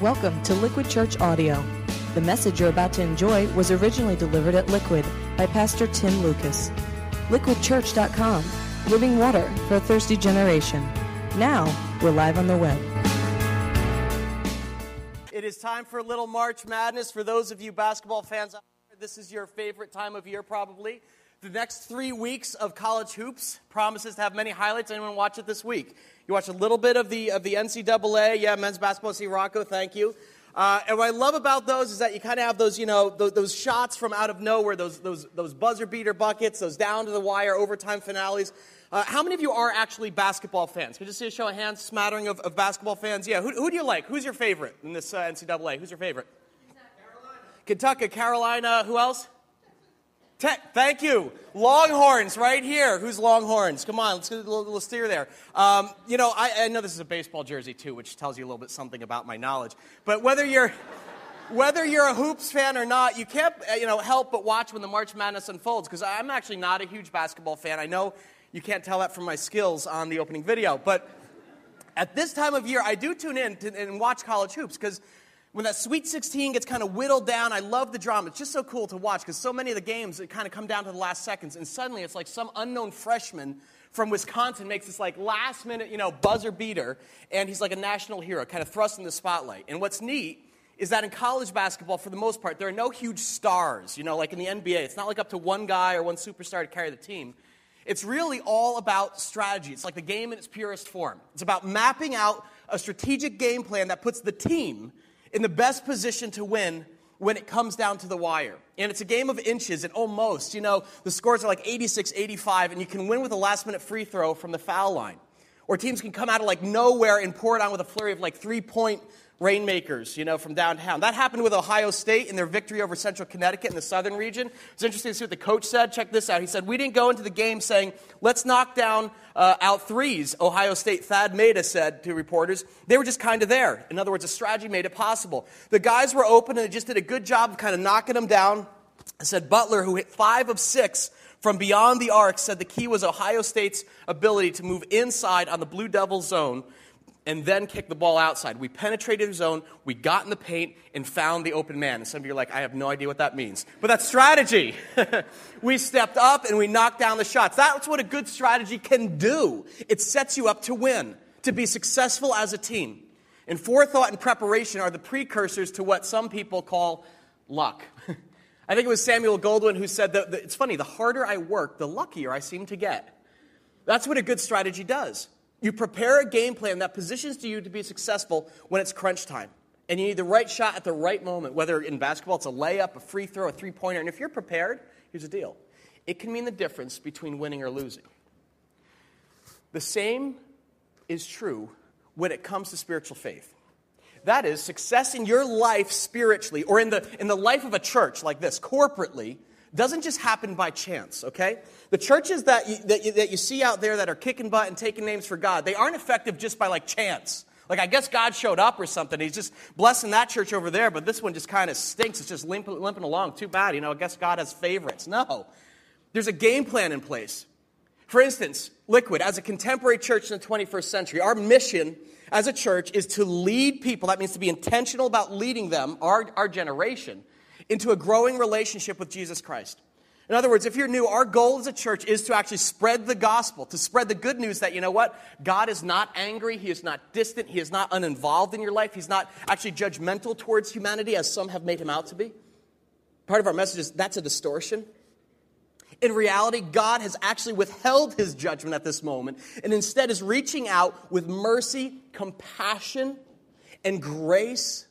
Welcome to Liquid Church Audio. The message you're about to enjoy was originally delivered at Liquid by Pastor Tim Lucas. LiquidChurch.com, living water for a thirsty generation. Now, we're live on the web. It is time for a little March Madness. For those of you basketball fans, this is your favorite time of year, probably. The next three weeks of college hoops promises to have many highlights. Anyone watch it this week? You watch a little bit of the, of the NCAA. Yeah, men's basketball. See Rocco, thank you. Uh, and what I love about those is that you kind of have those, you know, those, those, shots from out of nowhere, those, those, those buzzer beater buckets, those down to the wire overtime finales. Uh, how many of you are actually basketball fans? Can you just see a show of hands, smattering of, of basketball fans? Yeah, who, who, do you like? Who's your favorite in this uh, NCAA? Who's your favorite? Carolina. Kentucky, Carolina. Who else? Tech, thank you. Longhorns, right here. Who's Longhorns? Come on, let's get a little, little steer there. Um, you know, I, I, know this is a baseball jersey too, which tells you a little bit something about my knowledge. But whether you're whether you're a hoops fan or not, you can't uh, you know help but watch when the March Madness unfolds. Because I'm actually not a huge basketball fan. I know you can't tell that from my skills on the opening video, but at this time of year, I do tune in to, and watch college hoops because when that Sweet 16 gets kind of whittled down, I love the drama. It's just so cool to watch because so many of the games it kind of come down to the last seconds, and suddenly it's like some unknown freshman from Wisconsin makes this like last minute, you know, buzzer beater, and he's like a national hero, kind of thrust in the spotlight. And what's neat is that in college basketball, for the most part, there are no huge stars, you know, like in the NBA. It's not like up to one guy or one superstar to carry the team. It's really all about strategy. It's like the game in its purest form. It's about mapping out a strategic game plan that puts the team in the best position to win when it comes down to the wire. And it's a game of inches and almost, you know, the scores are like 86 85, and you can win with a last minute free throw from the foul line. Or teams can come out of like nowhere and pour it on with a flurry of like three point rainmakers, you know, from downtown. That happened with Ohio State in their victory over Central Connecticut in the southern region. It's interesting to see what the coach said. Check this out. He said, We didn't go into the game saying, let's knock down uh, out threes, Ohio State Thad Matta said to reporters. They were just kind of there. In other words, a strategy made it possible. The guys were open and they just did a good job of kind of knocking them down. I said Butler, who hit five of six from beyond the arc, said the key was Ohio State's ability to move inside on the Blue Devil zone and then kick the ball outside. We penetrated the zone, we got in the paint, and found the open man. And some of you are like, I have no idea what that means. But that's strategy. we stepped up and we knocked down the shots. That's what a good strategy can do. It sets you up to win, to be successful as a team. And forethought and preparation are the precursors to what some people call luck. I think it was Samuel Goldwyn who said that it's funny, the harder I work, the luckier I seem to get. That's what a good strategy does. You prepare a game plan that positions you to be successful when it's crunch time. And you need the right shot at the right moment, whether in basketball it's a layup, a free throw, a three pointer. And if you're prepared, here's the deal it can mean the difference between winning or losing. The same is true when it comes to spiritual faith. That is, success in your life spiritually, or in the, in the life of a church like this, corporately, doesn't just happen by chance, okay? The churches that you, that you, that you see out there that are kicking butt and taking names for God, they aren't effective just by like chance. Like, I guess God showed up or something. He's just blessing that church over there, but this one just kind of stinks. It's just limping, limping along. Too bad. You know, I guess God has favorites. No. There's a game plan in place. For instance, Liquid, as a contemporary church in the 21st century, our mission as a church is to lead people. That means to be intentional about leading them, our, our generation, into a growing relationship with Jesus Christ. In other words, if you're new, our goal as a church is to actually spread the gospel, to spread the good news that, you know what? God is not angry. He is not distant. He is not uninvolved in your life. He's not actually judgmental towards humanity, as some have made him out to be. Part of our message is that's a distortion. In reality, God has actually withheld his judgment at this moment and instead is reaching out with mercy, compassion, and grace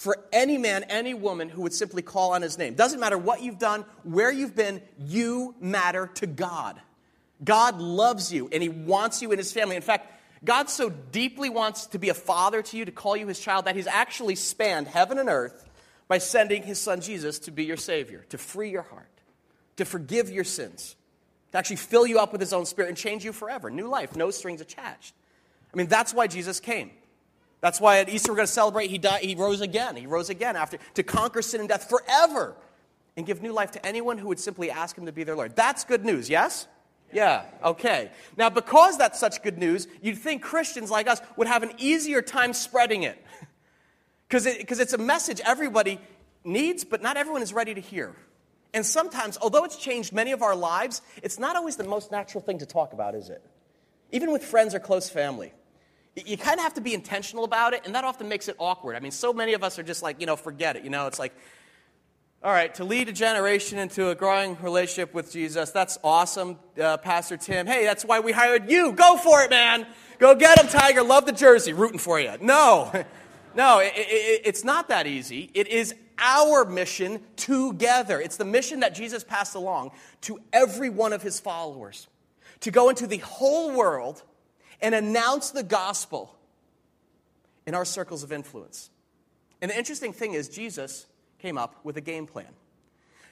for any man, any woman who would simply call on his name. Doesn't matter what you've done, where you've been, you matter to God. God loves you and he wants you in his family. In fact, God so deeply wants to be a father to you, to call you his child, that he's actually spanned heaven and earth by sending his son Jesus to be your savior, to free your heart, to forgive your sins, to actually fill you up with his own spirit and change you forever. New life, no strings attached. I mean, that's why Jesus came. That's why at Easter we're going to celebrate he died, he rose again. He rose again after to conquer sin and death forever and give new life to anyone who would simply ask him to be their Lord. That's good news, yes? Yeah, okay. Now, because that's such good news, you'd think Christians like us would have an easier time spreading it. Because it, it's a message everybody needs, but not everyone is ready to hear. And sometimes, although it's changed many of our lives, it's not always the most natural thing to talk about, is it? Even with friends or close family. You kind of have to be intentional about it, and that often makes it awkward. I mean, so many of us are just like, you know, forget it. You know, it's like, all right, to lead a generation into a growing relationship with Jesus, that's awesome, uh, Pastor Tim. Hey, that's why we hired you. Go for it, man. Go get him, Tiger. Love the jersey. Rooting for you. No, no, it, it, it's not that easy. It is our mission together. It's the mission that Jesus passed along to every one of his followers to go into the whole world and announce the gospel in our circles of influence. And the interesting thing is, Jesus came up with a game plan.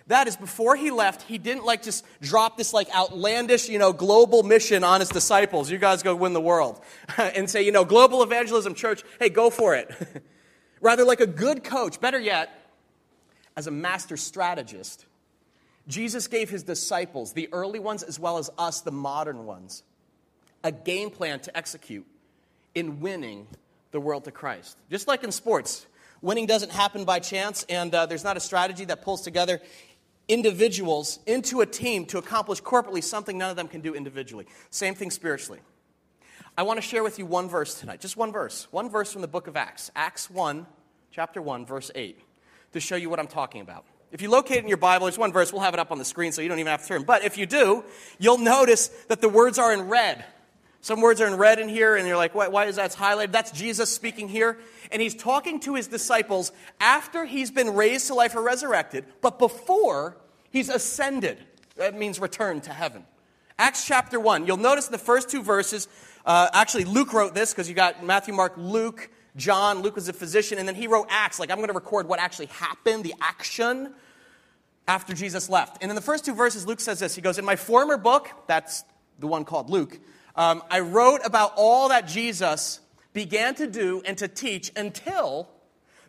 That is, before he left, he didn't like just drop this like outlandish, you know, global mission on his disciples. You guys go win the world. and say, you know, global evangelism church, hey, go for it. Rather, like a good coach, better yet, as a master strategist, Jesus gave his disciples, the early ones as well as us, the modern ones, a game plan to execute in winning the world to Christ. Just like in sports, winning doesn't happen by chance, and uh, there's not a strategy that pulls together individuals into a team to accomplish corporately something none of them can do individually. Same thing spiritually. I want to share with you one verse tonight, just one verse, one verse from the book of Acts, Acts 1, chapter 1, verse 8, to show you what I'm talking about. If you locate it in your Bible, there's one verse, we'll have it up on the screen so you don't even have to turn. But if you do, you'll notice that the words are in red. Some words are in red in here, and you're like, why, why is that highlighted? That's Jesus speaking here. And he's talking to his disciples after he's been raised to life or resurrected, but before he's ascended. That means returned to heaven. Acts chapter 1. You'll notice in the first two verses. Uh, actually, Luke wrote this because you got Matthew, Mark, Luke, John. Luke was a physician, and then he wrote Acts. Like, I'm going to record what actually happened, the action after Jesus left. And in the first two verses, Luke says this He goes, In my former book, that's the one called Luke, um, I wrote about all that Jesus began to do and to teach until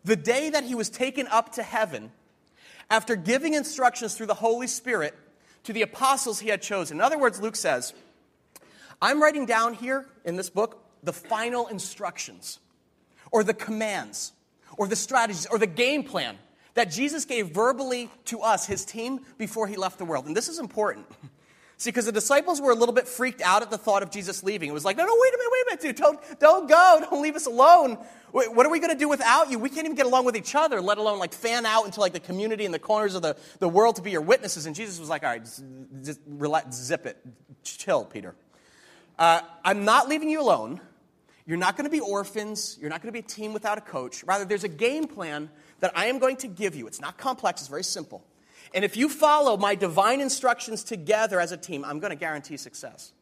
the day that he was taken up to heaven after giving instructions through the Holy Spirit to the apostles he had chosen. In other words, Luke says, I'm writing down here in this book the final instructions, or the commands, or the strategies, or the game plan that Jesus gave verbally to us, his team, before he left the world. And this is important. See, because the disciples were a little bit freaked out at the thought of Jesus leaving. It was like, no, no, wait a minute, wait a minute, dude. Don't, don't go. Don't leave us alone. What are we going to do without you? We can't even get along with each other, let alone like fan out into like the community and the corners of the, the world to be your witnesses. And Jesus was like, all right, just, just relax, zip it. Chill, Peter. Uh, I'm not leaving you alone. You're not going to be orphans. You're not going to be a team without a coach. Rather, there's a game plan that I am going to give you. It's not complex, it's very simple. And if you follow my divine instructions together as a team, I'm going to guarantee success.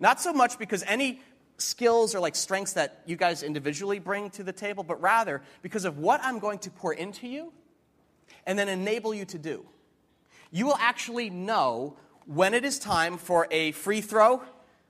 Not so much because any skills or like strengths that you guys individually bring to the table, but rather because of what I'm going to pour into you and then enable you to do. You will actually know when it is time for a free throw,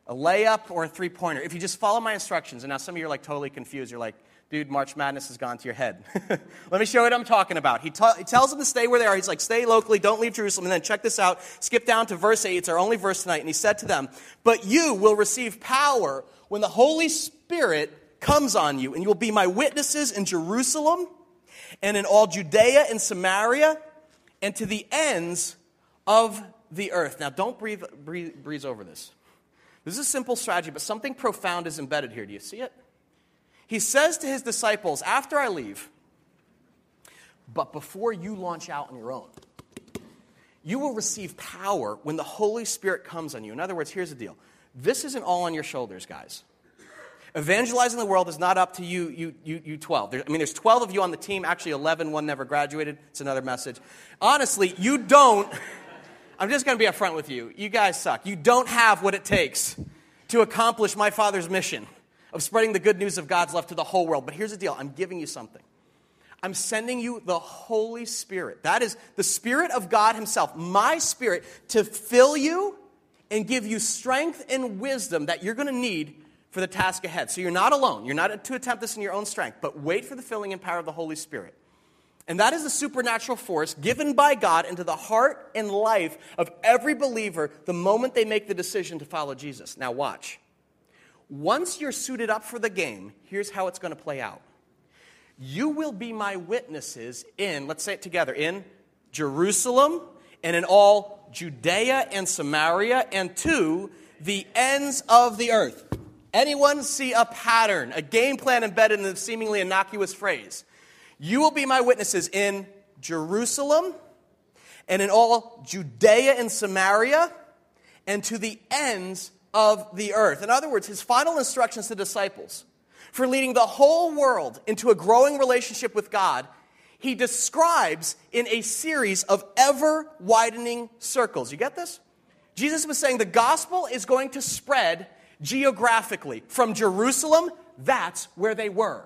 a layup, or a three pointer. If you just follow my instructions, and now some of you are like totally confused. You're like, dude, March Madness has gone to your head. Let me show you what I'm talking about. He, ta- he, tells them to stay where they are. He's like, stay locally, don't leave Jerusalem. And then check this out. Skip down to verse 8. It's our only verse tonight. And he said to them, But you will receive power when the Holy Spirit comes on you, and you will be my witnesses in Jerusalem and in all Judea and Samaria and to the ends of the earth. Now, don't breathe, breathe, breeze over this. This is a simple strategy, but something profound is embedded here. Do you see it? He says to his disciples, after I leave, but before you launch out on your own, you will receive power when the Holy Spirit comes on you. In other words, here's the deal this isn't all on your shoulders, guys. Evangelizing the world is not up to you, you, you, you 12. There, I mean, there's 12 of you on the team, actually 11, one never graduated. It's another message. Honestly, you don't, I'm just going to be upfront with you. You guys suck. You don't have what it takes to accomplish my Father's mission of spreading the good news of God's love to the whole world. But here's the deal I'm giving you something. I'm sending you the Holy Spirit. That is the Spirit of God Himself, my Spirit, to fill you and give you strength and wisdom that you're going to need for the task ahead. So you're not alone. You're not to attempt this in your own strength, but wait for the filling and power of the Holy Spirit. And that is the supernatural force given by God into the heart and life of every believer the moment they make the decision to follow Jesus. Now, watch. Once you're suited up for the game, here's how it's going to play out You will be my witnesses in, let's say it together, in Jerusalem and in all Judea and Samaria and to the ends of the earth. Anyone see a pattern, a game plan embedded in the seemingly innocuous phrase? You will be my witnesses in Jerusalem and in all Judea and Samaria and to the ends of the earth. In other words, his final instructions to disciples for leading the whole world into a growing relationship with God, he describes in a series of ever widening circles. You get this? Jesus was saying the gospel is going to spread geographically. From Jerusalem, that's where they were.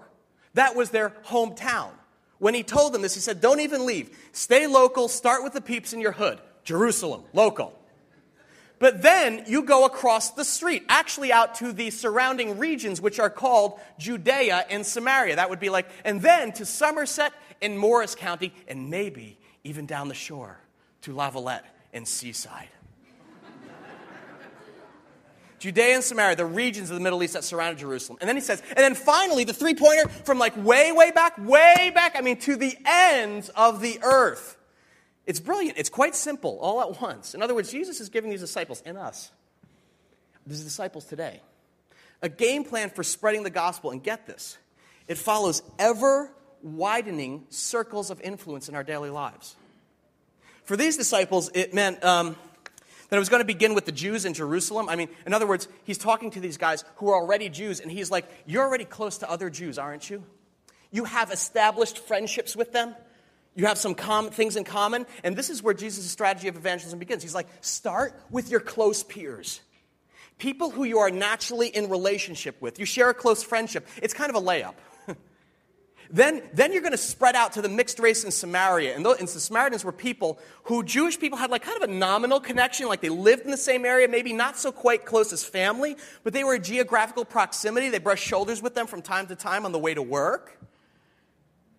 That was their hometown. When he told them this, he said, Don't even leave. Stay local. Start with the peeps in your hood. Jerusalem, local. But then you go across the street, actually out to the surrounding regions, which are called Judea and Samaria. That would be like, and then to Somerset and Morris County, and maybe even down the shore to Lavallette and Seaside. Judea and Samaria, the regions of the Middle East that surrounded Jerusalem. And then he says, and then finally, the three pointer from like way, way back, way back, I mean, to the ends of the earth. It's brilliant. It's quite simple all at once. In other words, Jesus is giving these disciples and us, these disciples today, a game plan for spreading the gospel. And get this it follows ever widening circles of influence in our daily lives. For these disciples, it meant. Um, that it was going to begin with the Jews in Jerusalem. I mean, in other words, he's talking to these guys who are already Jews, and he's like, You're already close to other Jews, aren't you? You have established friendships with them. You have some com- things in common. And this is where Jesus' strategy of evangelism begins. He's like, Start with your close peers. People who you are naturally in relationship with. You share a close friendship. It's kind of a layup. Then, then you're going to spread out to the mixed race in Samaria. And, those, and the Samaritans were people who Jewish people had like kind of a nominal connection, like they lived in the same area, maybe not so quite close as family, but they were a geographical proximity. They brushed shoulders with them from time to time on the way to work.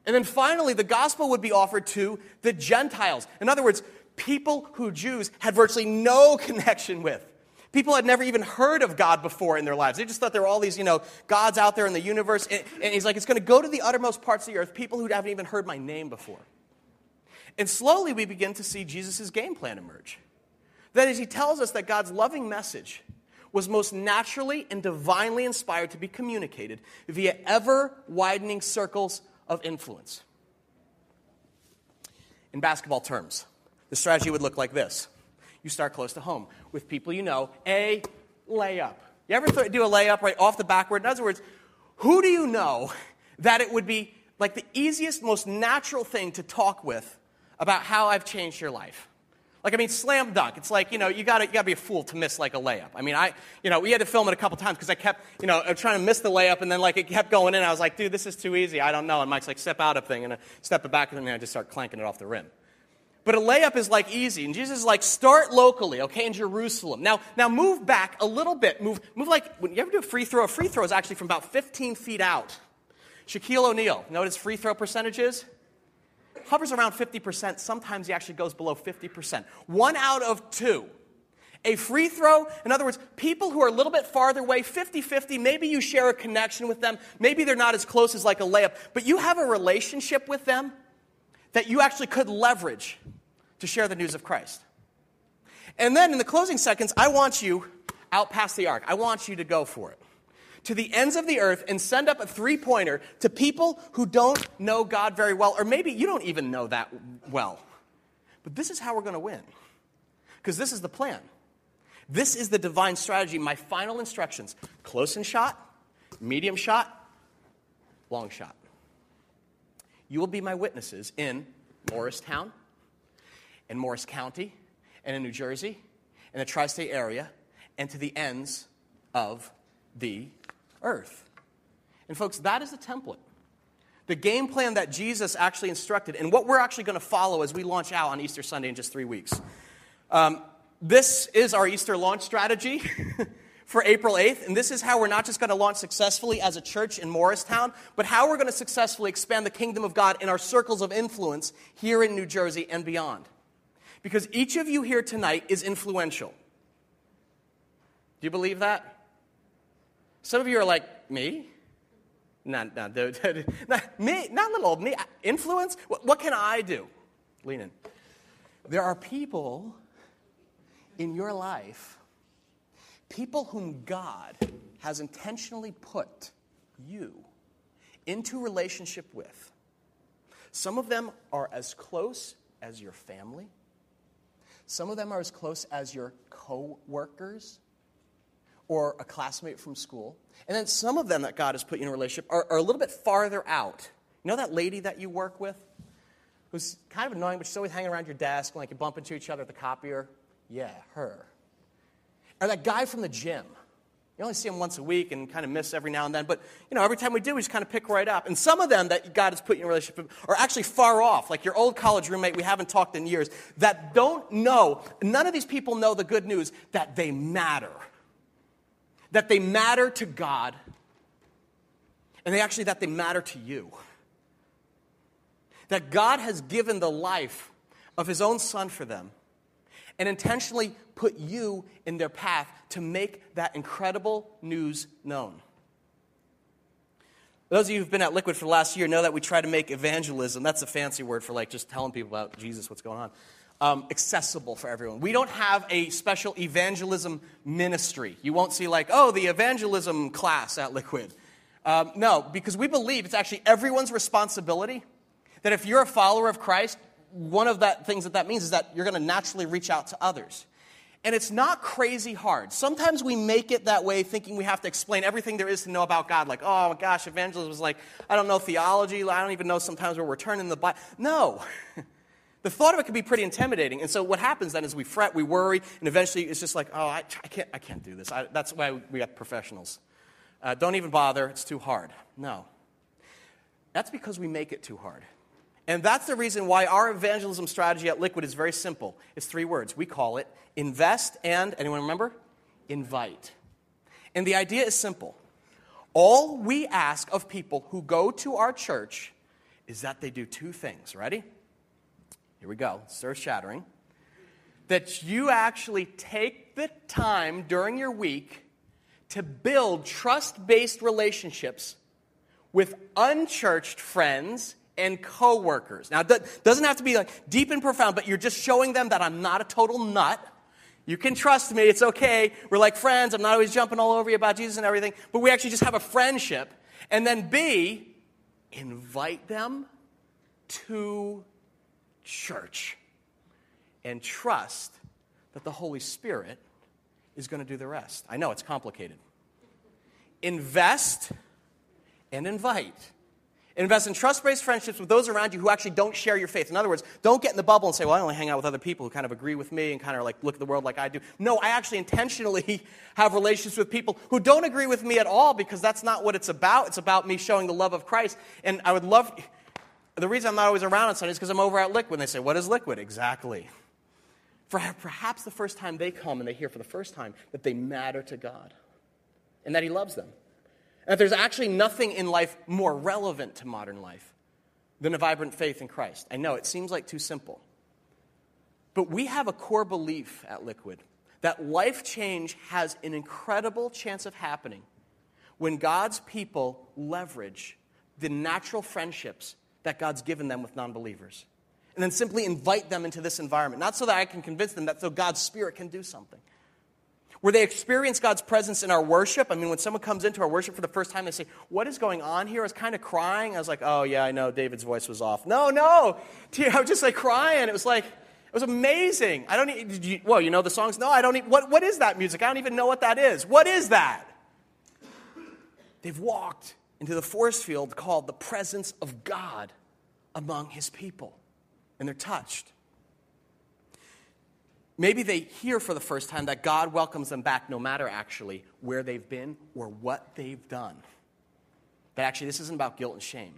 And then finally, the gospel would be offered to the Gentiles. In other words, people who Jews had virtually no connection with. People had never even heard of God before in their lives. They just thought there were all these, you know, gods out there in the universe. And, he's like, it's going to go to the uttermost parts of the earth, people who haven't even heard my name before. And slowly we begin to see Jesus' game plan emerge. That is, he tells us that God's loving message was most naturally and divinely inspired to be communicated via ever widening circles of influence. In basketball terms, the strategy would look like this you start close to home with people you know. A layup. You ever th- do a layup right off the backboard? In other words, who do you know that it would be like the easiest, most natural thing to talk with about how I've changed your life? Like, I mean, slam dunk. It's like, you know, you gotta, you gotta be a fool to miss like a layup. I mean, I, you know, we had to film it a couple times because I kept, you know, uh, trying to miss the layup and then like it kept going in. I was like, dude, this is too easy. I don't know. And Mike's like, step out of thing and I step it back and then I just start clanking it off the rim. But a layup is like easy. And Jesus is like, start locally, okay, in Jerusalem. Now, now move back a little bit. Move, move like, when you ever do a free throw, a free throw is actually from about 15 feet out. Shaquille O'Neal, his free throw percentage is? Hovers around 50%. Sometimes he actually goes below 50%. One out of two. A free throw, in other words, people who are a little bit farther away, 50 50, maybe you share a connection with them. Maybe they're not as close as like a layup, but you have a relationship with them that you actually could leverage to share the news of Christ. And then in the closing seconds, I want you out past the arc. I want you to go for it. To the ends of the earth and send up a three pointer to people who don't know God very well, or maybe you don't even know that well. But this is how we're going to win. Because this is the plan. This is the divine strategy. My final instructions close and shot, medium shot, long shot. You will be my witnesses in Morristown, in Morris County, and in New Jersey, in the tri state area, and to the ends of the earth. And, folks, that is a template. The game plan that Jesus actually instructed, and what we're actually going to follow as we launch out on Easter Sunday in just three weeks. Um, this is our Easter launch strategy. for April 8th. And this is how we're not just going to launch successfully as a church in Morristown, but how we're going to successfully expand the kingdom of God in our circles of influence here in New Jersey and beyond. Because each of you here tonight is influential. Do you believe that? Some of you are like, me? Not, not, not me, not little old me. Influence? What, what can I do? Lean in. There are people in your life, people whom God has intentionally put you into relationship with. Some of them are as close as your family. Some of them are as close as your co workers or a classmate from school. And then some of them that God has put you in a relationship are, are, a little bit farther out. You know that lady that you work with? Who's kind of annoying, but she's always hanging around your desk, and like you bump into each other at the copier? Yeah, her. Or that guy from the gym. You only see him once a week and kind of miss every now and then, but you know, every time we do, we just kind of pick right up. And some of them that God has put you in a relationship with are actually far off, like your old college roommate we haven't talked in years, that don't know, none of these people know the good news that they matter that they matter to God, and they actually that they matter to you. That God has given the life of his own son for them and intentionally put you in their path to make that incredible news known. Those of you who've been at Liquid for the last year know that we try to make evangelism, that's a fancy word for like just telling people about Jesus, what's going on um, accessible for everyone. We don't have a special evangelism ministry. You won't see, like, oh, the evangelism class at Liquid. Um, no, because we believe it's actually everyone's responsibility. That if you're a follower of Christ, one of the things that that means is that you're going to naturally reach out to others. And it's not crazy hard. Sometimes we make it that way thinking we have to explain everything there is to know about God. Like, oh my gosh, evangelism is like, I don't know theology. I don't even know sometimes where we're turning the Bible. No. the thought of it can be pretty intimidating. And so what happens then is we fret, we worry, and eventually it's just like, oh, I, I can't, I can't do this. I, that's why we got professionals. Uh, don't even bother, it's too hard. No. That's because we make it too hard. And that's the reason why our evangelism strategy at Liquid is very simple. It's three words. We call it invest and, anyone remember? Invite. And the idea is simple. All we ask of people who go to our church is that they do two things. Ready? Here we go. It's earth shattering. That you actually take the time during your week to build trust based relationships with unchurched friends and coworkers. Now, it doesn't have to be like deep and profound, but you're just showing them that I'm not a total nut. You can trust me. It's okay. We're like friends. I'm not always jumping all over you about Jesus and everything, but we actually just have a friendship. And then B, invite them to church and trust that the Holy Spirit is going to do the rest. I know it's complicated. Invest and invite. Invest in trust based friendships with those around you who actually don't share your faith. In other words, don't get in the bubble and say, well, I only hang out with other people who kind of agree with me and kind of like look at the world like I do. No, I actually intentionally have relationships with people who don't agree with me at all because that's not what it's about. It's about me showing the love of Christ. And I would love, the reason I'm not always around on Sundays is because I'm over at Liquid. And they say, What is Liquid? Exactly. For perhaps the first time they come and they hear for the first time that they matter to God and that He loves them. And that there's actually nothing in life more relevant to modern life than a vibrant faith in Christ. I know it seems like too simple. But we have a core belief at Liquid that life change has an incredible chance of happening when God's people leverage the natural friendships that God's given them with non believers. And then simply invite them into this environment. Not so that I can convince them, that so God's Spirit can do something. Where they experience God's presence in our worship. I mean, when someone comes into our worship for the first time, they say, What is going on here? I was kind of crying. I was like, Oh, yeah, I know, David's voice was off. No, no. I was just like crying. It was like, it was amazing. I don't need, you, well, you know the songs? No, I don't need, what, what is that music? I don't even know what that is. What is that? They've walked into the force field called the presence of God among his people. And they're touched. Maybe they hear for the first time that God welcomes them back no matter actually where they've been or what they've done. That actually, this isn't about guilt and shame.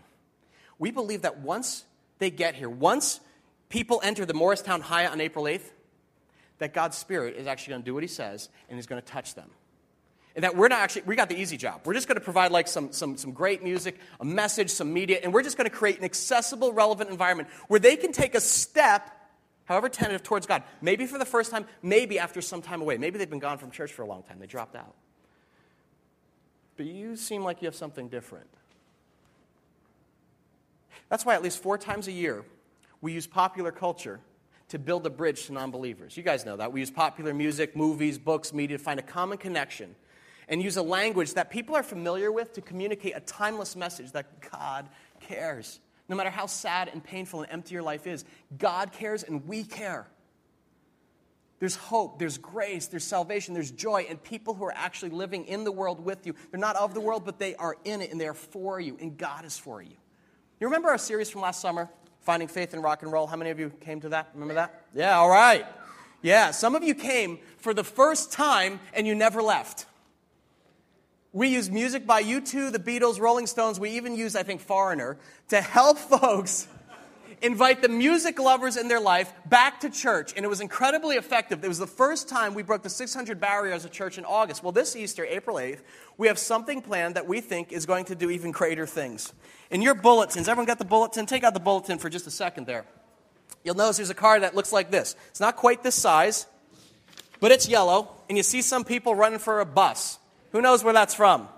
We believe that once they get here, once people enter the Morristown Hyatt on April 8th, that God's Spirit is actually going to do what He says and is going to touch them and that we're not actually, we got the easy job. We're just going to provide like some, some, some great music, a message, some media, and we're just going to create an accessible, relevant environment where they can take a step, however tentative, towards God. Maybe for the first time, maybe after some time away. Maybe they've been gone from church for a long time, they dropped out. But you seem like you have something different. That's why at least four times a year, we use popular culture to build a bridge to non believers. You guys know that. We use popular music, movies, books, media to find a common connection and use a language that people are familiar with to communicate a timeless message that God cares. No matter how sad and painful and empty your life is, God cares and we care. There's hope, there's grace, there's salvation, there's joy, and people who are actually living in the world with you. They're not of the world, but they are in it and they're for you, and God is for you. You remember our series from last summer, Finding Faith in Rock and Roll? How many of you came to that? Remember that? Yeah, all right. Yeah, some of you came for the first time and you never left. We use music by U2, the Beatles, Rolling Stones. We even use, I think, Foreigner to help folks invite the music lovers in their life back to church. And it was incredibly effective. It was the first time we broke the 600 barrier as a church in August. Well, this Easter, April 8th, we have something planned that we think is going to do even greater things. In your bulletins, everyone got the bulletin? Take out the bulletin for just a second there. You'll notice there's a card that looks like this. It's not quite this size, but it's yellow, and you see some people running for a bus. Who knows where that's from?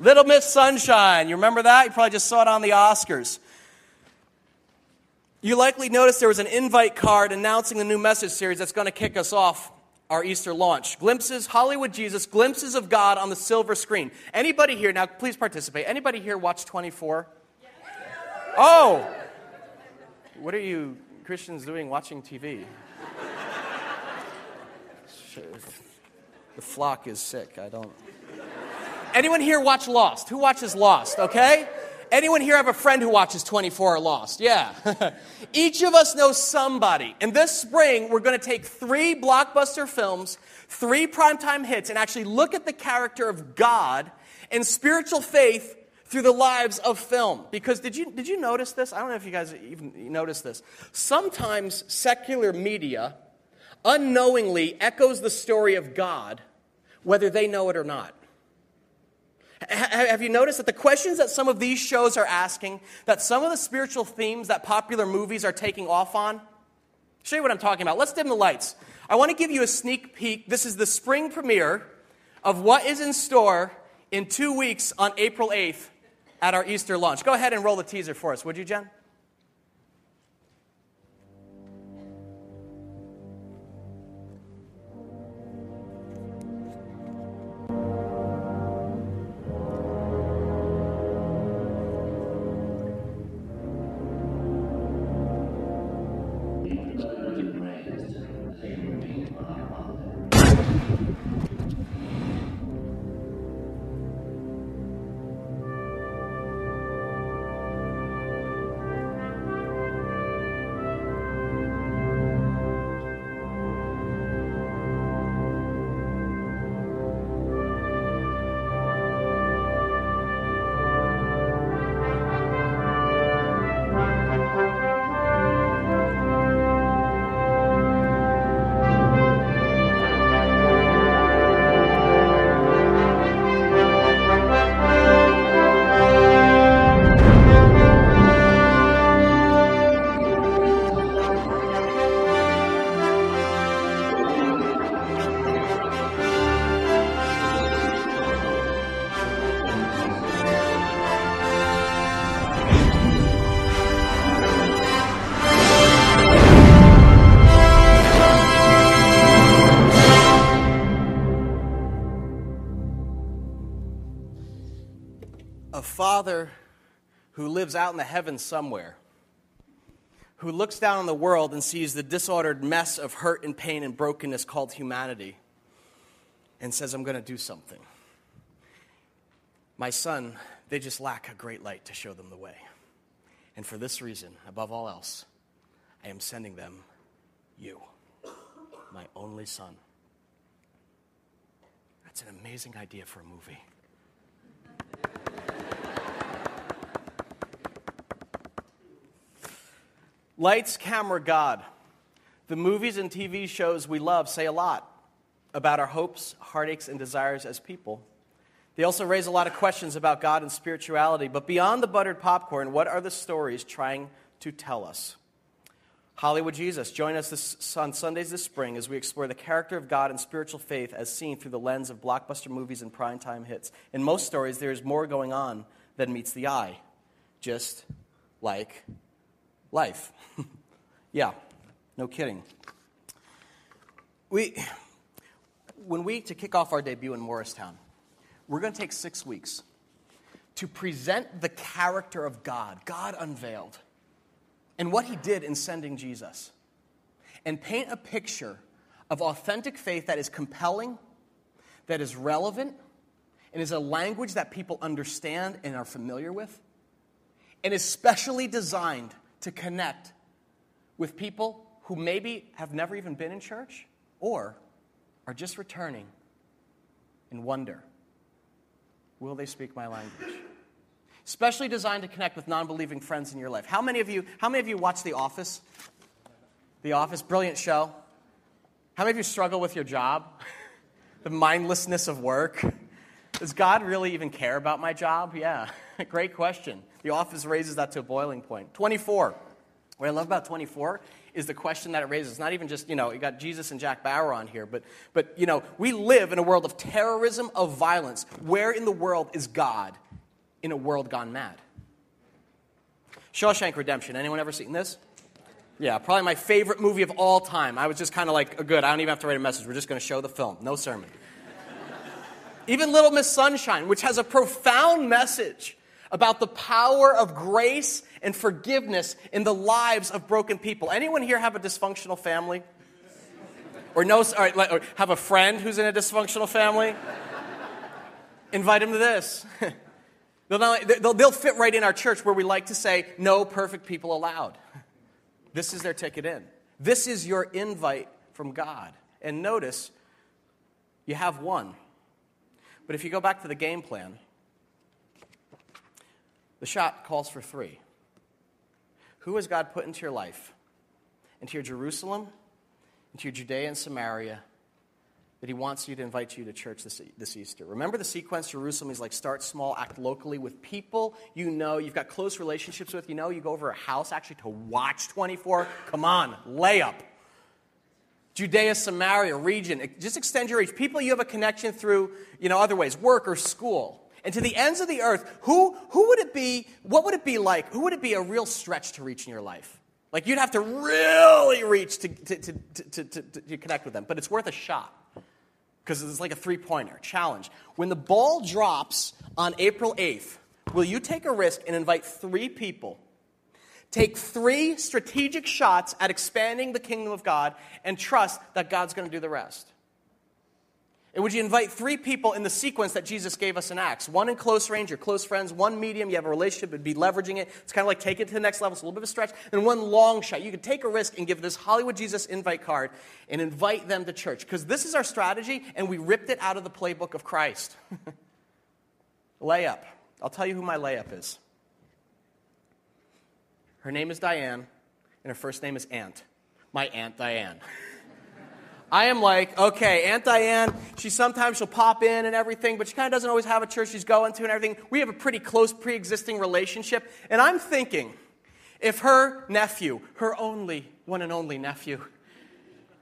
Little Miss Sunshine. You remember that? You probably just saw it on the Oscars. You likely noticed there was an invite card announcing the new message series that's going to kick us off our Easter launch. Glimpses, Hollywood Jesus, glimpses of God on the silver screen. Anybody here, now please participate. Anybody here watch 24? Oh! What are you Christians doing watching TV? The flock is sick. I don't. Anyone here watch Lost? Who watches Lost? Okay? Anyone here have a friend who watches 24 or Lost? Yeah. Each of us knows somebody. And this spring, we're going to take three blockbuster films, three primetime hits, and actually look at the character of God and spiritual faith through the lives of film. Because did you, did you notice this? I don't know if you guys even noticed this. Sometimes secular media unknowingly echoes the story of God, whether they know it or not. Have you noticed that the questions that some of these shows are asking, that some of the spiritual themes that popular movies are taking off on? I'll show you what I'm talking about. Let's dim the lights. I want to give you a sneak peek. This is the spring premiere of what is in store in two weeks on April 8th at our Easter launch. Go ahead and roll the teaser for us, would you, Jen? Father who lives out in the heavens somewhere, who looks down on the world and sees the disordered mess of hurt and pain and brokenness called humanity and says, I'm going to do something. My son, they just lack a great light to show them the way. And for this reason, above all else, I am sending them you, my only son. That's an amazing idea for a movie. Lights, camera, God. The movies and TV shows we love say a lot about our hopes, heartaches, and desires as people. They also raise a lot of questions about God and spirituality. But beyond the buttered popcorn, what are the stories trying to tell us? Hollywood Jesus, join us this, on Sundays this spring as we explore the character of God and spiritual faith as seen through the lens of blockbuster movies and primetime hits. In most stories, there is more going on than meets the eye. just like life. yeah, no kidding. We, when we, to kick off our debut in Morristown, we're going to take six weeks to present the character of God, God unveiled, and what he did in sending Jesus, and paint a picture of authentic faith that is compelling, that is relevant, and is a language that people understand and are familiar with, and is specially designed to connect with people who maybe have never even been in church or are just returning and wonder will they speak my language? Especially designed to connect with non believing friends in your life. How many of you, how many of you watch The Office? The Office, brilliant show. How many of you struggle with your job? the mindlessness of work? Does God really even care about my job? Yeah, great question. The Office raises that to a boiling point. 24. What I love about 24 is the question that it raises. It's not even just, you know, you got Jesus and Jack Bauer on here, but, but, you know, we live in a world of terrorism, of violence. Where in the world is God in a world gone mad? Shawshank Redemption. Anyone ever seen this? Yeah, probably my favorite movie of all time. I was just kind of like, good, I don't even have to write a message. We're just going to show the film. No sermon. even Little Miss Sunshine, which has a profound message about the power of grace and forgiveness in the lives of broken people. Anyone here have a dysfunctional family? Or know, or have a friend who's in a dysfunctional family? Invite him to this. they'll, they'll, they'll fit right in our church where we like to say, no perfect people allowed. This is their ticket in. This is your invite from God. And notice, you have one. But if you go back to the game plan, the shot calls for three. Who has God put into your life? Into your Jerusalem, into your Judea and Samaria, that He wants you to invite you to church this, this Easter. Remember the sequence Jerusalem is like start small, act locally with people you know, you've got close relationships with, you know, you go over a house actually to watch 24. Come on, layup. Judea, Samaria, region, just extend your reach. People you have a connection through, you know, other ways, work or school and to the ends of the earth, who, who would it be, what would it be like? Who would it be a real stretch to reach in your life? Like you'd have to really reach to, to, to, to, to, to connect with them, but it's worth a shot because it's like a three pointer challenge. When the ball drops on April 8th, will you take a risk and invite three people? Take three strategic shots at expanding the kingdom of God and trust that God's going to do the rest. And would you invite three people in the sequence that Jesus gave us in Acts? One in close range, your close friends. One medium, you have a relationship, would be leveraging it. It's kind of like take it to the next level. It's a little bit of a stretch. And one long shot. You could take a risk and give this Hollywood Jesus invite card and invite them to church. Because this is our strategy, and we ripped it out of the playbook of Christ. layup. I'll tell you who my layup is. Her name is Diane, and her first name is Aunt. My Aunt Diane. I am like, okay, Aunt Diane, she sometimes she'll pop in and everything, but she kind of doesn't always have a church she's going to and everything. We have a pretty close pre existing relationship. And I'm thinking, if her nephew, her only, one and only nephew,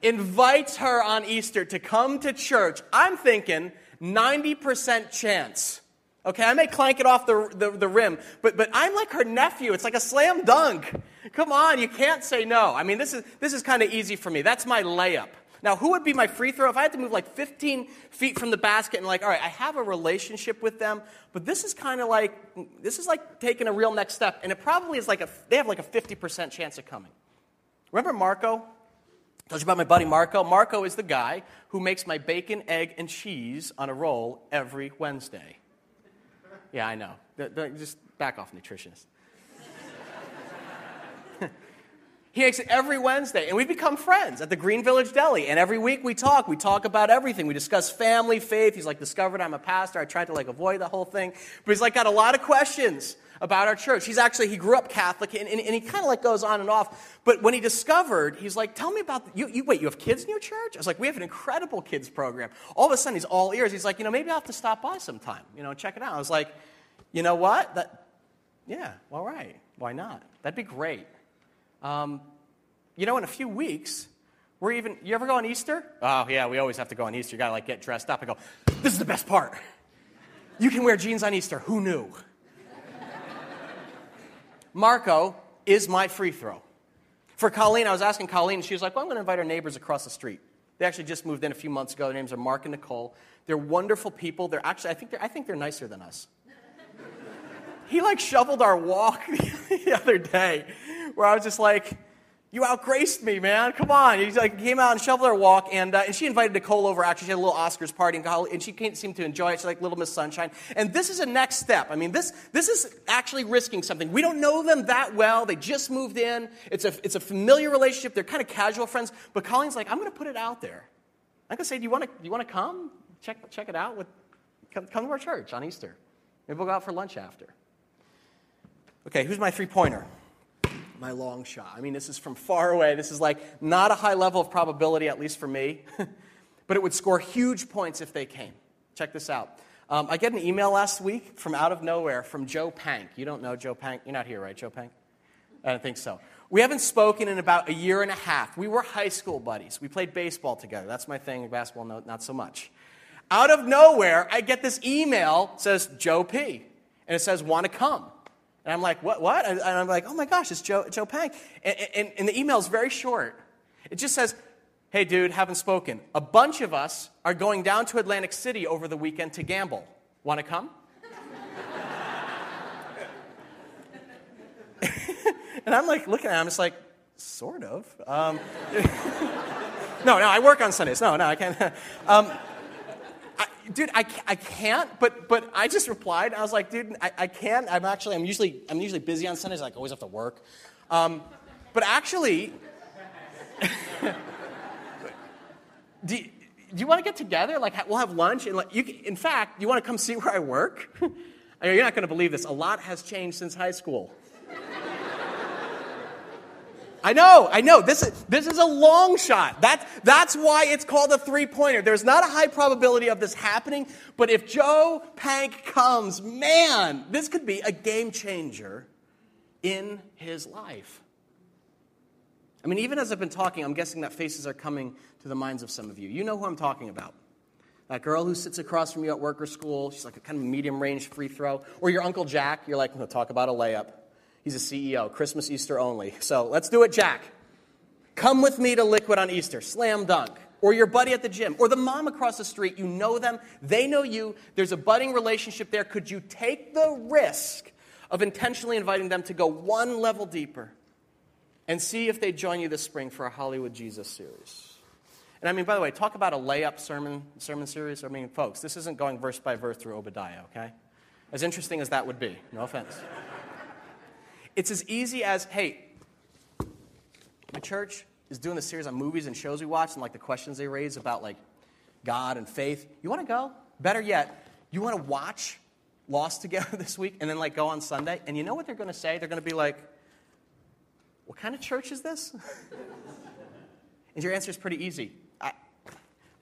invites her on Easter to come to church, I'm thinking 90% chance. Okay, I may clank it off the, the, the, rim, but, but I'm like her nephew. It's like a slam dunk. Come on, you can't say no. I mean, this is, this is kind of easy for me. That's my layup. Now, who would be my free throw if I had to move like 15 feet from the basket and like, all right, I have a relationship with them, but this is kind of like, this is like taking a real next step, and it probably is like a, they have like a 50% chance of coming. Remember Marco? I told you about my buddy Marco. Marco is the guy who makes my bacon, egg, and cheese on a roll every Wednesday. Yeah, I know. Just back off, nutritionist. He makes it every Wednesday, and we've become friends at the Green Village Deli. And every week we talk. We talk about everything. We discuss family, faith. He's like discovered I'm a pastor. I tried to like avoid the whole thing, but he's like got a lot of questions about our church. He's actually he grew up Catholic, and, and, and he kind of like goes on and off. But when he discovered, he's like, "Tell me about you, you. Wait, you have kids in your church?" I was like, "We have an incredible kids program." All of a sudden, he's all ears. He's like, "You know, maybe I'll have to stop by sometime. You know, check it out." I was like, "You know what? That, yeah, all right. Why not? That'd be great." Um, you know, in a few weeks, we're even, you ever go on Easter? Oh, yeah, we always have to go on Easter. You gotta like get dressed up. I go, this is the best part. You can wear jeans on Easter. Who knew? Marco is my free throw. For Colleen, I was asking Colleen, and she was like, Well, I'm to invite our neighbors across the street. They actually just moved in a few months ago. Their names are Mark and Nicole. They're wonderful people. They're actually, I think they're, I think they're nicer than us. he like shoveled our walk the other day, where I was just like, you outgraced me, man. Come on. He like came out and shoveled her walk, and, uh, and she invited Nicole over. Actually, she had a little Oscars party, and she seemed to enjoy it. She's like Little Miss Sunshine. And this is a next step. I mean, this, this is actually risking something. We don't know them that well. They just moved in. It's a, it's a familiar relationship. They're kind of casual friends. But Colleen's like, I'm going to put it out there. I'm going to say, do you want to, you want to come? Check, check it out. With, come, come to our church on Easter. Maybe we'll go out for lunch after. Okay, who's my three pointer? My long shot. I mean, this is from far away. This is like not a high level of probability, at least for me, but it would score huge points if they came. Check this out. Um, I get an email last week from out of nowhere from Joe Pank. You don't know Joe Pank? You're not here, right, Joe Pank? I don't think so. We haven't spoken in about a year and a half. We were high school buddies. We played baseball together. That's my thing. Basketball, no, not so much. Out of nowhere, I get this email says Joe P. And it says, want to come. And I'm like, what, what? And I'm like, oh my gosh, it's Joe, Joe Pank. And, and, and the email is very short. It just says, hey, dude, haven't spoken. A bunch of us are going down to Atlantic City over the weekend to gamble. Want to come? and I'm like looking at him, it's like, sort of. Um, no, no, I work on Sundays. No, no, I can't. Um, dude, I, I can't, but, but I just replied. I was like, dude, I, I can't. I'm actually, I'm usually, I'm usually busy on Sundays. I like, always have to work. Um, but actually, do, do you want to get together? Like, we'll have lunch. And like, you, in fact, you want to come see where I work? I mean, you're not going to believe this. A lot has changed since high school. I know, I know. This is, this is a long shot. That, that's why it's called a three pointer. There's not a high probability of this happening, but if Joe Pank comes, man, this could be a game changer in his life. I mean, even as I've been talking, I'm guessing that faces are coming to the minds of some of you. You know who I'm talking about. That girl who sits across from you at work or school, she's like a kind of medium range free throw. Or your Uncle Jack, you're like, we'll talk about a layup. He's a CEO, Christmas, Easter only. So let's do it, Jack. Come with me to Liquid on Easter, slam dunk. Or your buddy at the gym, or the mom across the street. You know them, they know you. There's a budding relationship there. Could you take the risk of intentionally inviting them to go one level deeper and see if they join you this spring for a Hollywood Jesus series? And I mean, by the way, talk about a layup sermon, sermon series. I mean, folks, this isn't going verse by verse through Obadiah, okay? As interesting as that would be, no offense. It's as easy as, hey, my church is doing a series on movies and shows we watch and like the questions they raise about like God and faith. You want to go? Better yet, you want to watch Lost together this week and then like go on Sunday? And you know what they're going to say? They're going to be like, what kind of church is this? and your answer is pretty easy. I,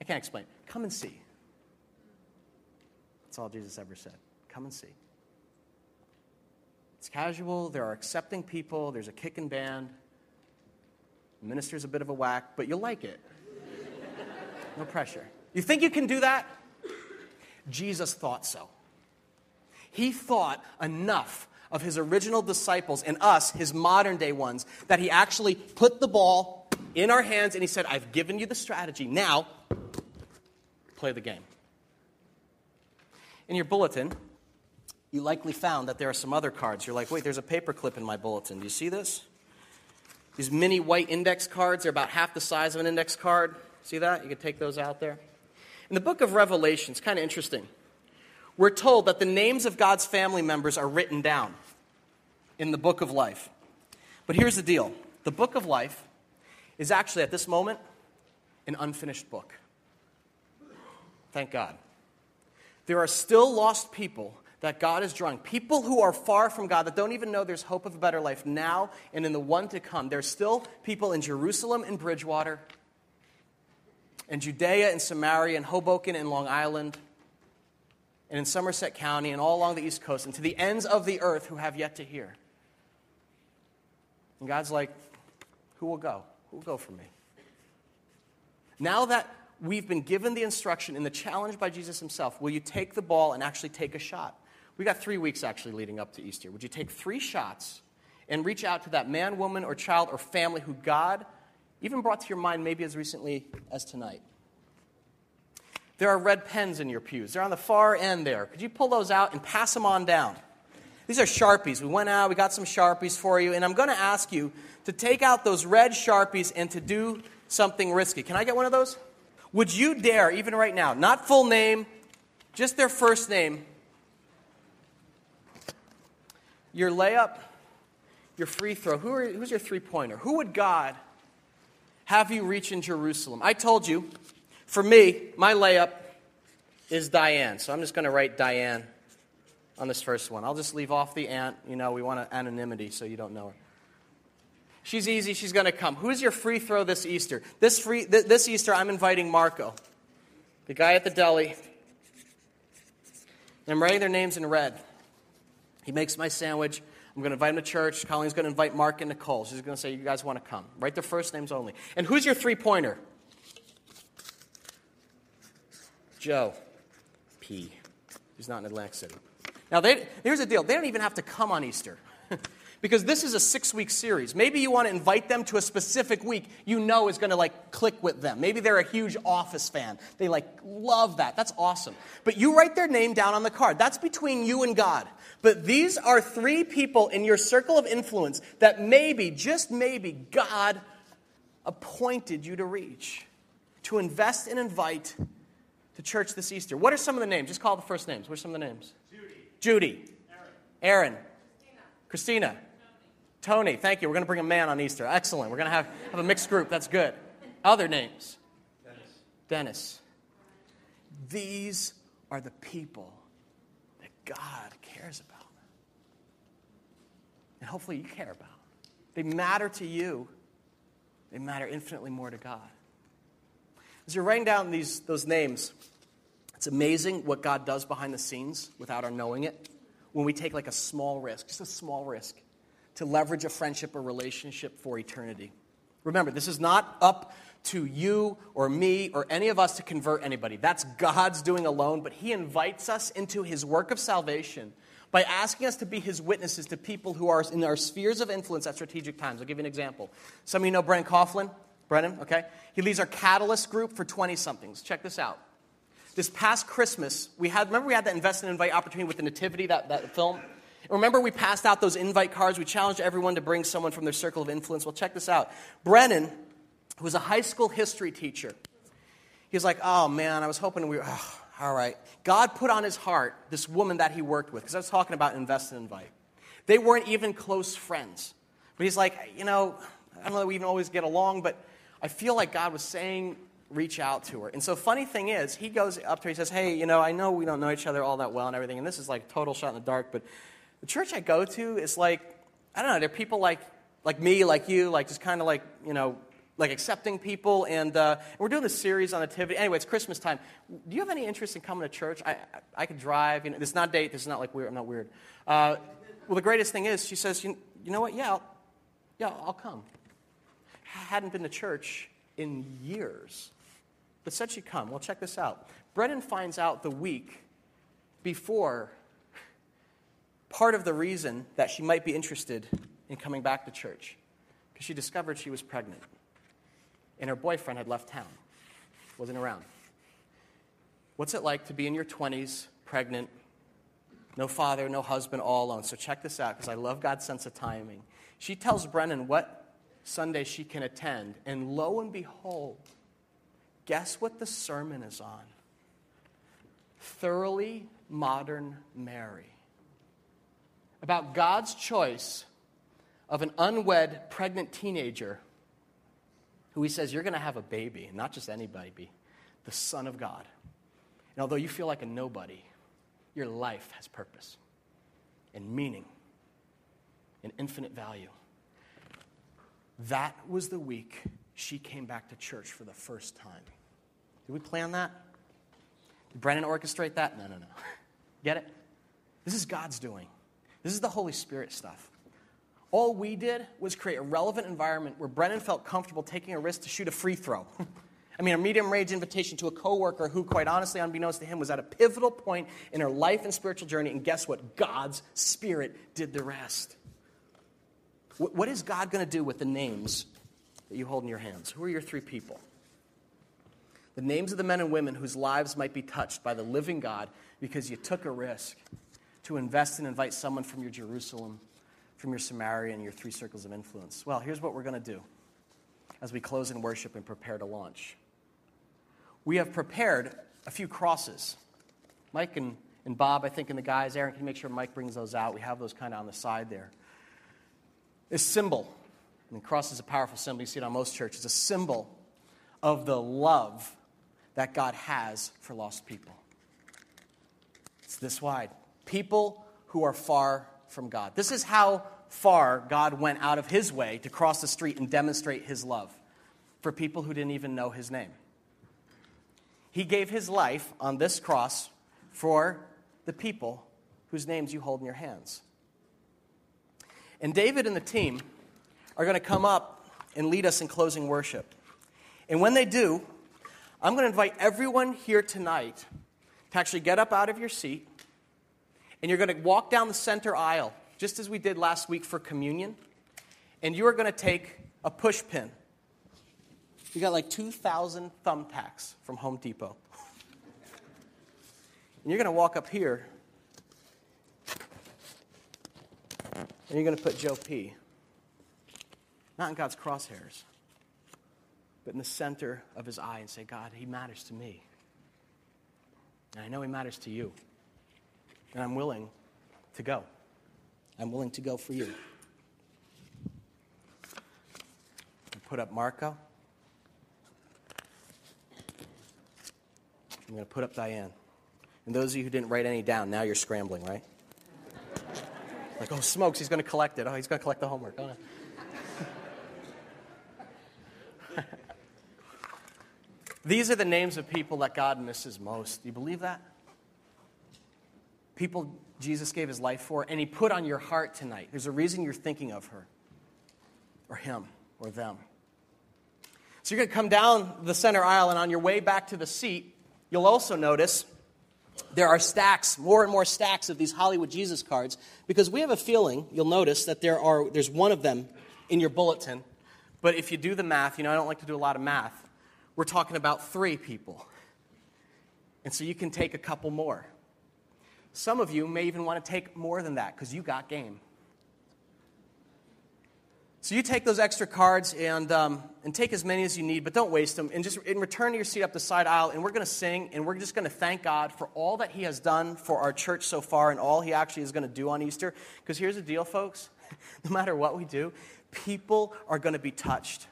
I can't explain. Come and see. That's all Jesus ever said. Come and see. It's casual, there are accepting people, there's a kicking band. The minister's a bit of a whack, but you'll like it. No pressure. You think you can do that? Jesus thought so. He thought enough of his original disciples and us, his modern day ones, that he actually put the ball in our hands and he said, I've given you the strategy. Now, play the game. In your bulletin, you likely found that there are some other cards. You're like, wait, there's a paperclip in my bulletin. Do you see this? These mini white index cards, they're about half the size of an index card. See that? You can take those out there. In the book of Revelation, it's kind of interesting. We're told that the names of God's family members are written down in the book of life. But here's the deal the book of life is actually, at this moment, an unfinished book. Thank God. There are still lost people that God is drawing. People who are far from God, that don't even know there's hope of a better life now and in the one to come. There's still people in Jerusalem and Bridgewater, in Judea and Samaria, and Hoboken and Long Island, and in Somerset County, and all along the East Coast, and to the ends of the earth who have yet to hear. And God's like, Who will go? Who will go for me? Now that we've been given the instruction and the challenge by Jesus himself, will you take the ball and actually take a shot? We got three weeks actually leading up to Easter. Would you take three shots and reach out to that man, woman, or child or family who God even brought to your mind maybe as recently as tonight. There are red pens in your pews. They're on the far end there. Could you pull those out and pass them on down? These are Sharpies. We went out, we got some Sharpies for you, and I'm going to ask you to take out those red Sharpies and to do something risky. Can I get one of those? Would you dare, even right now, not full name, just their first name, your layup, your free throw, who are, who's your three pointer? Who would God have you reach in Jerusalem? I told you, for me, my layup is Diane. So I'm just going to write Diane on this first one. I'll just leave off the aunt. You know, we want anonymity so you don't know her. She's easy. She's going to come. Who's your free throw this Easter? This, free, th- this Easter, I'm inviting Marco, the guy at the deli. I'm writing their names in red. He makes my sandwich. I'm going to invite him to church. Colleen's going to invite Mark and Nicole. She's going to say, You guys want to come. Write their first names only. And who's your three pointer? Joe P. He's not in Atlantic City. Now, they, here's the deal they don't even have to come on Easter. Because this is a six week series. Maybe you want to invite them to a specific week you know is going to like click with them. Maybe they're a huge Office fan. They like love that. That's awesome. But you write their name down on the card. That's between you and God. But these are three people in your circle of influence that maybe, just maybe, God appointed you to reach, to invest and invite to church this Easter. What are some of the names? Just call the first names. What are some of the names? Judy. Judy. Aaron. Aaron. Christina. Christina. Tony. Thank you. We're going to bring a man on Easter. Excellent. We're going to have, have a mixed group. That's good. Other names? Dennis. Dennis. These are the people that God cares about. And hopefully you care about. They matter to you, they matter infinitely more to God. As you're writing down these, those names, it's amazing what God does behind the scenes without our knowing it. When we take like a small risk, just a small risk, to leverage a friendship or relationship for eternity. Remember, this is not up to you or me or any of us to convert anybody. That's God's doing alone, but He invites us into His work of salvation by asking us to be His witnesses to people who are in our spheres of influence at strategic times. I'll give you an example. Some of you know Brennan Coughlin. Brennan, okay? He leads our Catalyst group for 20 somethings. Check this out. This past Christmas, we had, remember we had that invest and invite opportunity with the Nativity, that, that film? Remember, we passed out those invite cards. We challenged everyone to bring someone from their circle of influence. Well, check this out. Brennan, who was a high school history teacher, he was like, oh man, I was hoping we oh, all right. God put on his heart this woman that he worked with, because I was talking about invest and invite. They weren't even close friends. But he's like, you know, I don't know that we even always get along, but I feel like God was saying, reach out to her. And so, funny thing is, he goes up to her, he says, Hey, you know, I know we don't know each other all that well and everything, and this is like total shot in the dark, but the church I go to is like, I don't know, they're people like, like me, like you, like just kind of like, you know, like accepting people. And, uh, we're doing this series on nativity. Anyway, it's Christmas time. Do you have any interest in coming to church? I, I, I could drive. You know, this is not date. This is not like weird. I'm not weird. Uh, well, the greatest thing is, she says, you, you know what? Yeah, I'll, yeah, I'll come hadn't been to church in years, but said she'd come. Well, check this out. Brennan finds out the week before part of the reason that she might be interested in coming back to church because she discovered she was pregnant and her boyfriend had left town, wasn't around. What's it like to be in your 20s, pregnant, no father, no husband, all alone? So check this out because I love God's sense of timing. She tells Brennan what Sunday she can attend. And lo and behold, guess what the sermon is on? Thoroughly Modern Mary. About God's choice of an unwed pregnant teenager who he says, You're going to have a baby, and not just any baby, the Son of God. And although you feel like a nobody, your life has purpose and meaning and infinite value. That was the week she came back to church for the first time. Did we plan that? Did Brennan orchestrate that? No, no, no. Get it? This is God's doing. This is the Holy Spirit stuff. All we did was create a relevant environment where Brennan felt comfortable taking a risk to shoot a free throw. I mean, a medium range invitation to a coworker who, quite honestly, unbeknownst to him, was at a pivotal point in her life and spiritual journey. And guess what? God's Spirit did the rest. What is God going to do with the names that you hold in your hands? Who are your three people? The names of the men and women whose lives might be touched by the living God because you took a risk to invest and invite someone from your Jerusalem, from your Samaria, and your three circles of influence. Well, here's what we're going to do as we close in worship and prepare to launch. We have prepared a few crosses. Mike and, and Bob, I think, and the guys, Aaron, can you make sure Mike brings those out? We have those kind of on the side there. This symbol, and the cross is a powerful symbol, you see it on most churches, a symbol of the love that God has for lost people. It's this wide. People who are far from God. This is how far God went out of his way to cross the street and demonstrate his love for people who didn't even know his name. He gave his life on this cross for the people whose names you hold in your hands. And David and the team are going to come up and lead us in closing worship. And when they do, I'm going to invite everyone here tonight to actually get up out of your seat and you're going to walk down the center aisle, just as we did last week for communion, and you are going to take a push pin. You got like 2,000 thumbtacks from Home Depot. And you're going to walk up here, and you're going to put Joe P. Not in God's crosshairs, but in the center of his eye and say, God, he matters to me. And I know he matters to you. And I'm willing to go. I'm willing to go for you. Put up Marco. I'm going to put up Diane. And those of you who didn't write any down, now you're scrambling, right? Like, oh, smokes, he's going to collect it. Oh, he's going to collect the homework. Oh, no. These are the names of people that God misses most. Do you believe that? People Jesus gave his life for, and he put on your heart tonight. There's a reason you're thinking of her, or him, or them. So you're going to come down the center aisle, and on your way back to the seat, you'll also notice there are stacks, more and more stacks of these Hollywood Jesus cards, because we have a feeling, you'll notice, that there are, there's one of them in your bulletin. But if you do the math, you know, I don't like to do a lot of math, we're talking about three people. And so you can take a couple more. Some of you may even want to take more than that because you got game. So you take those extra cards and, um, and take as many as you need, but don't waste them. And just in return to your seat up the side aisle, and we're going to sing, and we're just going to thank God for all that He has done for our church so far and all He actually is going to do on Easter. Because here's the deal, folks no matter what we do, people are going to be touched.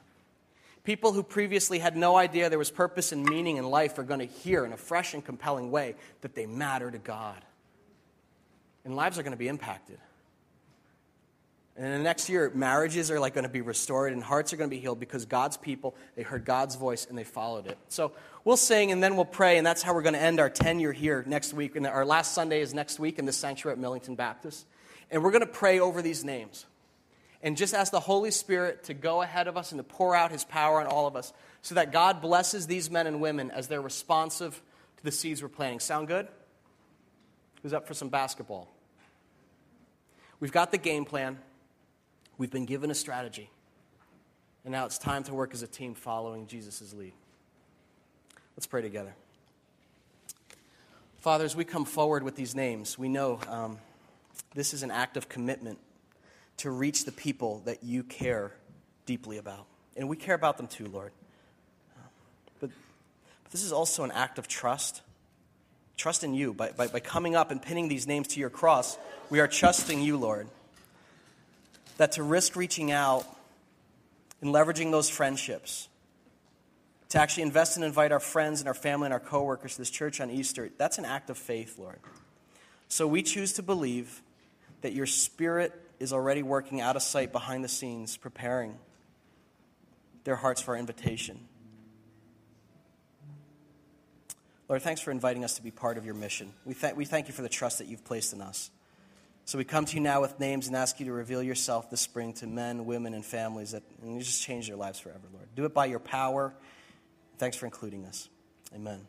People who previously had no idea there was purpose and meaning in life are going to hear in a fresh and compelling way that they matter to God and lives are going to be impacted. And in the next year, marriages are like going to be restored and hearts are going to be healed because God's people, they heard God's voice and they followed it. So we'll sing and then we'll pray, and that's how we're going to end our tenure here next week. And our last Sunday is next week in the sanctuary at Millington Baptist. And we're going to pray over these names and just ask the Holy Spirit to go ahead of us and to pour out his power on all of us so that God blesses these men and women as they're responsive to the seeds we're planting. Sound good? Who's up for some basketball? We've got the game plan, we've been given a strategy, and now it's time to work as a team following Jesus' lead. Let's pray together. Father, as we come forward with these names, we know um, this is an act of commitment to reach the people that you care deeply about. And we care about them too, Lord. But this is also an act of trust Trust in you. By, by, by coming up and pinning these names to your cross, we are trusting you, Lord. That to risk reaching out and leveraging those friendships, to actually invest and invite our friends and our family and our coworkers to this church on Easter, that's an act of faith, Lord. So we choose to believe that your spirit is already working out of sight behind the scenes, preparing their hearts for our invitation. Lord, thanks for inviting us to be part of your mission. We, th- we thank you for the trust that you've placed in us. So we come to you now with names and ask you to reveal yourself this spring to men, women, and families that and you just change their lives forever, Lord. Do it by your power. Thanks for including us. Amen.